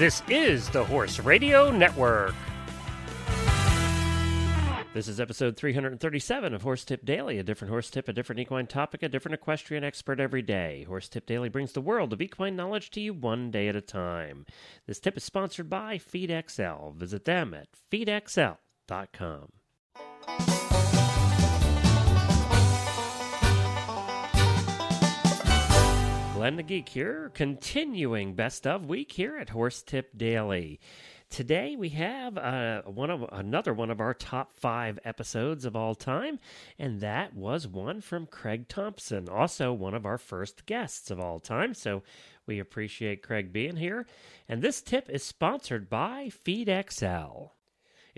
This is the Horse Radio Network. This is episode 337 of Horse Tip Daily, a different horse tip, a different equine topic, a different equestrian expert every day. Horse Tip Daily brings the world of equine knowledge to you one day at a time. This tip is sponsored by FeedXL. Visit them at feedxl.com. Glenn the Geek here, continuing best of week here at Horse Tip Daily. Today we have uh, one of another one of our top five episodes of all time, and that was one from Craig Thompson, also one of our first guests of all time. So we appreciate Craig being here. And this tip is sponsored by FeedXL.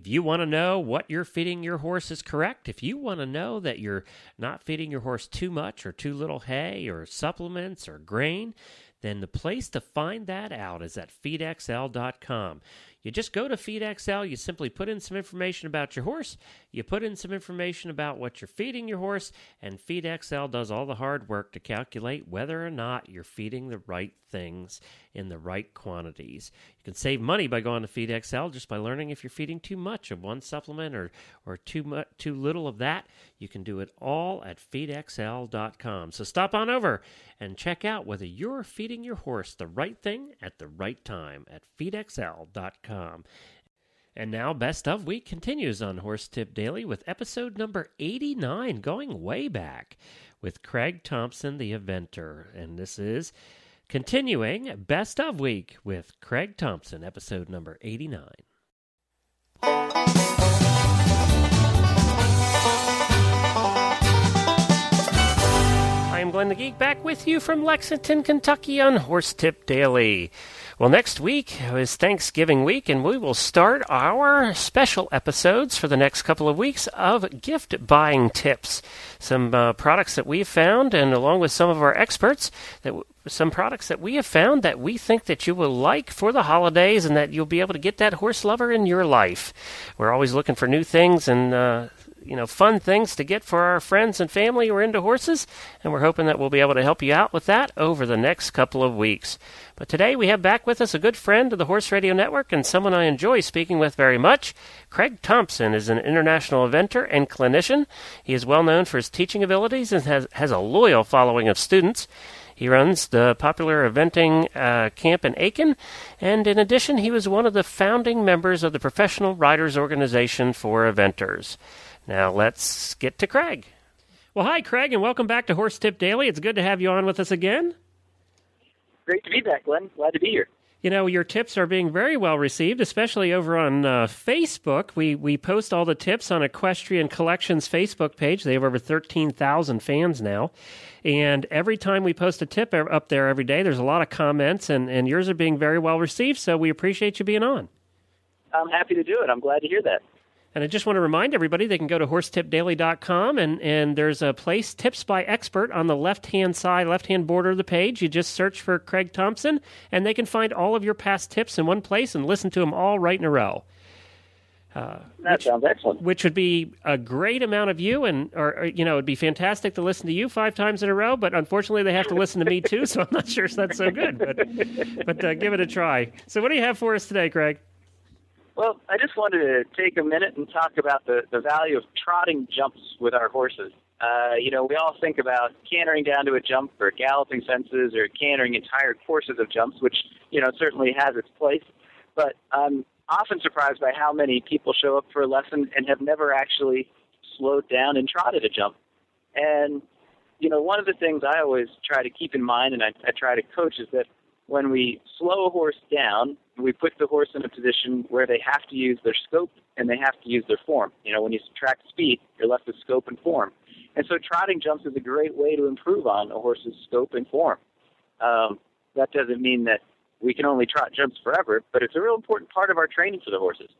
If you want to know what you're feeding your horse is correct, if you want to know that you're not feeding your horse too much or too little hay or supplements or grain, then the place to find that out is at feedxl.com. You just go to FeedXL, you simply put in some information about your horse, you put in some information about what you're feeding your horse, and FeedXL does all the hard work to calculate whether or not you're feeding the right things in the right quantities. You can save money by going to FeedXL just by learning if you're feeding too much of one supplement or, or too much, too little of that. You can do it all at feedxl.com. So stop on over and check out whether you're feeding your horse the right thing at the right time at feedxl.com. And now, Best of Week continues on Horse Tip Daily with episode number 89, going way back with Craig Thompson, the eventer. And this is continuing Best of Week with Craig Thompson, episode number 89. I am Glenn the Geek back with you from Lexington, Kentucky on Horse Tip Daily. Well, next week is Thanksgiving week, and we will start our special episodes for the next couple of weeks of gift buying tips. Some uh, products that we have found, and along with some of our experts, that w- some products that we have found that we think that you will like for the holidays, and that you'll be able to get that horse lover in your life. We're always looking for new things and. Uh, you know, fun things to get for our friends and family who are into horses, and we're hoping that we'll be able to help you out with that over the next couple of weeks. But today we have back with us a good friend of the Horse Radio Network and someone I enjoy speaking with very much. Craig Thompson is an international eventer and clinician. He is well known for his teaching abilities and has, has a loyal following of students. He runs the popular eventing uh, camp in Aiken, and in addition, he was one of the founding members of the Professional Riders Organization for Eventers. Now let's get to Craig. Well, hi, Craig, and welcome back to Horse Tip Daily. It's good to have you on with us again. Great to be back, Glenn. Glad to be here. You know, your tips are being very well received, especially over on uh, Facebook. We we post all the tips on Equestrian Collections Facebook page. They have over thirteen thousand fans now, and every time we post a tip up there every day, there's a lot of comments, and and yours are being very well received. So we appreciate you being on. I'm happy to do it. I'm glad to hear that. And I just want to remind everybody they can go to horsetipdaily.com and, and there's a place, Tips by Expert, on the left hand side, left hand border of the page. You just search for Craig Thompson and they can find all of your past tips in one place and listen to them all right in a row. Uh, that which, sounds excellent. Which would be a great amount of you, and or, or, you know, it'd be fantastic to listen to you five times in a row. But unfortunately, they have to listen to me too, so I'm not sure if that's so good. But but uh, give it a try. So, what do you have for us today, Craig? Well, I just wanted to take a minute and talk about the, the value of trotting jumps with our horses. Uh, you know, we all think about cantering down to a jump or galloping fences or cantering entire courses of jumps, which, you know, certainly has its place. But I'm often surprised by how many people show up for a lesson and have never actually slowed down and trotted a jump. And, you know, one of the things I always try to keep in mind and I, I try to coach is that when we slow a horse down, we put the horse in a position where they have to use their scope and they have to use their form. You know, when you subtract speed, you're left with scope and form. And so trotting jumps is a great way to improve on a horse's scope and form. Um, that doesn't mean that we can only trot jumps forever, but it's a real important part of our training for the horses.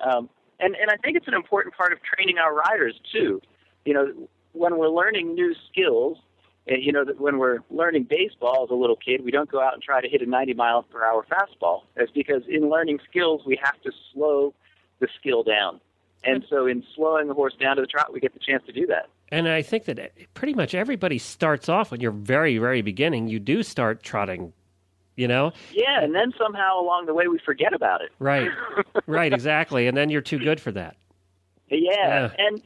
Um, and, and I think it's an important part of training our riders too. You know, when we're learning new skills, you know, that when we're learning baseball as a little kid, we don't go out and try to hit a 90 miles per hour fastball. That's because in learning skills, we have to slow the skill down. And so, in slowing the horse down to the trot, we get the chance to do that. And I think that pretty much everybody starts off when you're very, very beginning. You do start trotting You know? Yeah, and then somehow along the way we forget about it. Right. right, exactly. And then you're too good for that. Yeah. Yeah. And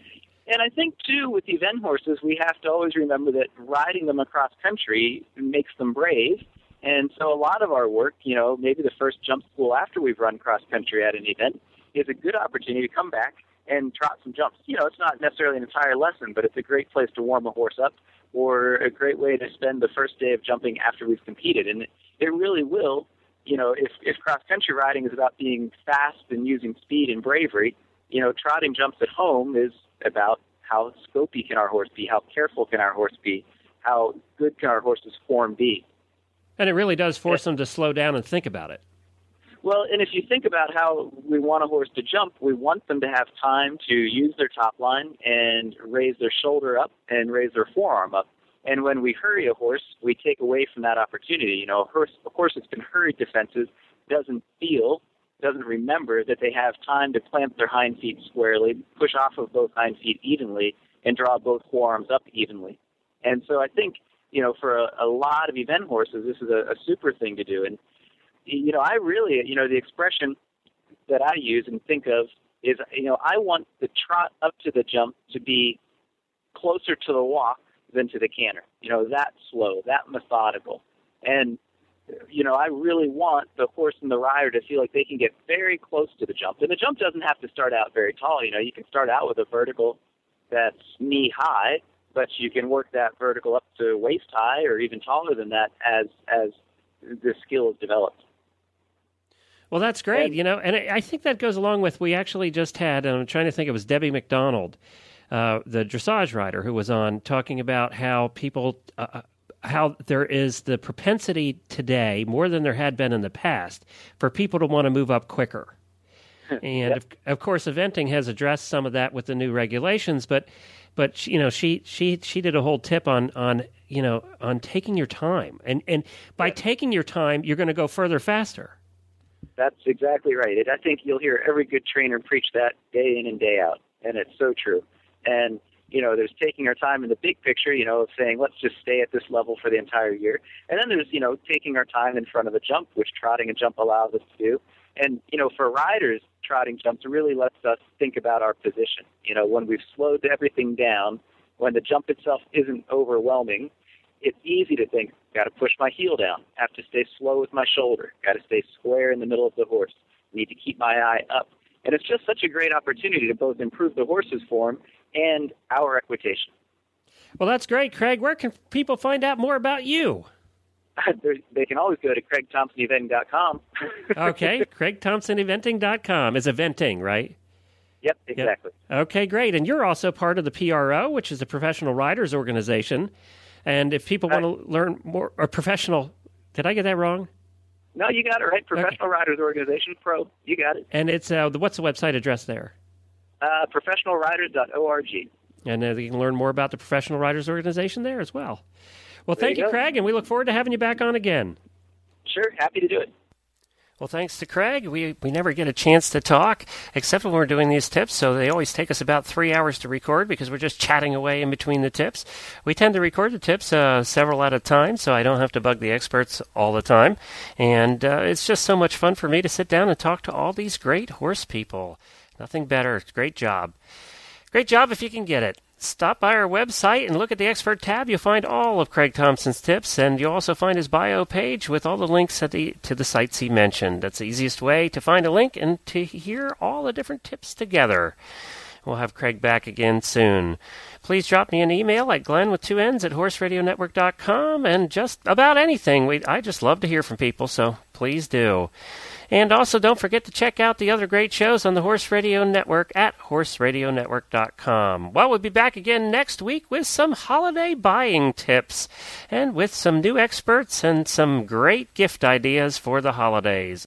and I think too with event horses we have to always remember that riding them across country makes them brave. And so a lot of our work, you know, maybe the first jump school after we've run cross country at an event is a good opportunity to come back and trot some jumps. You know, it's not necessarily an entire lesson, but it's a great place to warm a horse up or a great way to spend the first day of jumping after we've competed. And it, it really will, you know, if, if cross country riding is about being fast and using speed and bravery, you know, trotting jumps at home is about how scopy can our horse be, how careful can our horse be, how good can our horse's form be. And it really does force them to slow down and think about it. Well, and if you think about how we want a horse to jump, we want them to have time to use their top line and raise their shoulder up and raise their forearm up. And when we hurry a horse, we take away from that opportunity. You know, a horse, a horse that's been hurried defenses doesn't feel, doesn't remember that they have time to plant their hind feet squarely, push off of both hind feet evenly, and draw both forearms up evenly. And so I think, you know, for a, a lot of event horses, this is a, a super thing to do. And you know, I really, you know, the expression that I use and think of is, you know, I want the trot up to the jump to be closer to the walk than to the canter. You know, that slow, that methodical. And, you know, I really want the horse and the rider to feel like they can get very close to the jump. And the jump doesn't have to start out very tall. You know, you can start out with a vertical that's knee high, but you can work that vertical up to waist high or even taller than that as as the skill is developed. Well, that's great, And- you know, and I think that goes along with we actually just had, and I'm trying to think, it was Debbie McDonald, uh, the dressage rider, who was on talking about how people, uh, how there is the propensity today more than there had been in the past for people to want to move up quicker. And of, of course, eventing has addressed some of that with the new regulations, but but she- you know she she she did a whole tip on on you know on taking your time, and and by taking your time, you're going to go further faster. That's exactly right. And I think you'll hear every good trainer preach that day in and day out, and it's so true. And you know, there's taking our time in the big picture, you know, of saying let's just stay at this level for the entire year. And then there's you know taking our time in front of the jump, which trotting and jump allows us to do. And you know, for riders, trotting jumps really lets us think about our position. You know, when we've slowed everything down, when the jump itself isn't overwhelming, it's easy to think, got to push my heel down, have to stay slow with my shoulder, got to stay square in the middle of the horse, need to keep my eye up. And it's just such a great opportunity to both improve the horse's form and our equitation. Well, that's great, Craig. Where can people find out more about you? They're- can always go to craigthompsoneventing.com. Okay, CraigThompsonEventing.com is eventing, right? yep, exactly. Okay, great. And you're also part of the PRO, which is a professional Riders organization. And if people want to learn more, or professional, did I get that wrong? No, you got it right. Professional Riders Organization Pro. You got it. And it's uh, what's the website address there? Uh, professionalriders.org. And uh, you can learn more about the Professional Riders Organization there as well. Well, There thank you you. Craig, and we look forward to having you back on again. Sure, happy to do it. Well, thanks to Craig, we, we never get a chance to talk except when we're doing these tips. So they always take us about three hours to record because we're just chatting away in between the tips. We tend to record the tips uh, several at a time, so I don't have to bug the experts all the time. And uh, it's just so much fun for me to sit down and talk to all these great horse people. Nothing better. Great job. Great job if you can get it. Stop by our website and look at the expert tab. You'll find all of Craig Thompson's tips, and you'll also find his bio page with all the links the, to the sites he mentioned. That's the easiest way to find a link and to hear all the different tips together. We'll have Craig back again soon. Please drop me an email at glenn with two n's at horseradionetwork.com and just about anything. We, I just love to hear from people, so please do. And also, don't forget to check out the other great shows on the Horse Radio Network at horseradionetwork.com. Well, we'll be back again next week with some holiday buying tips and with some new experts and some great gift ideas for the holidays.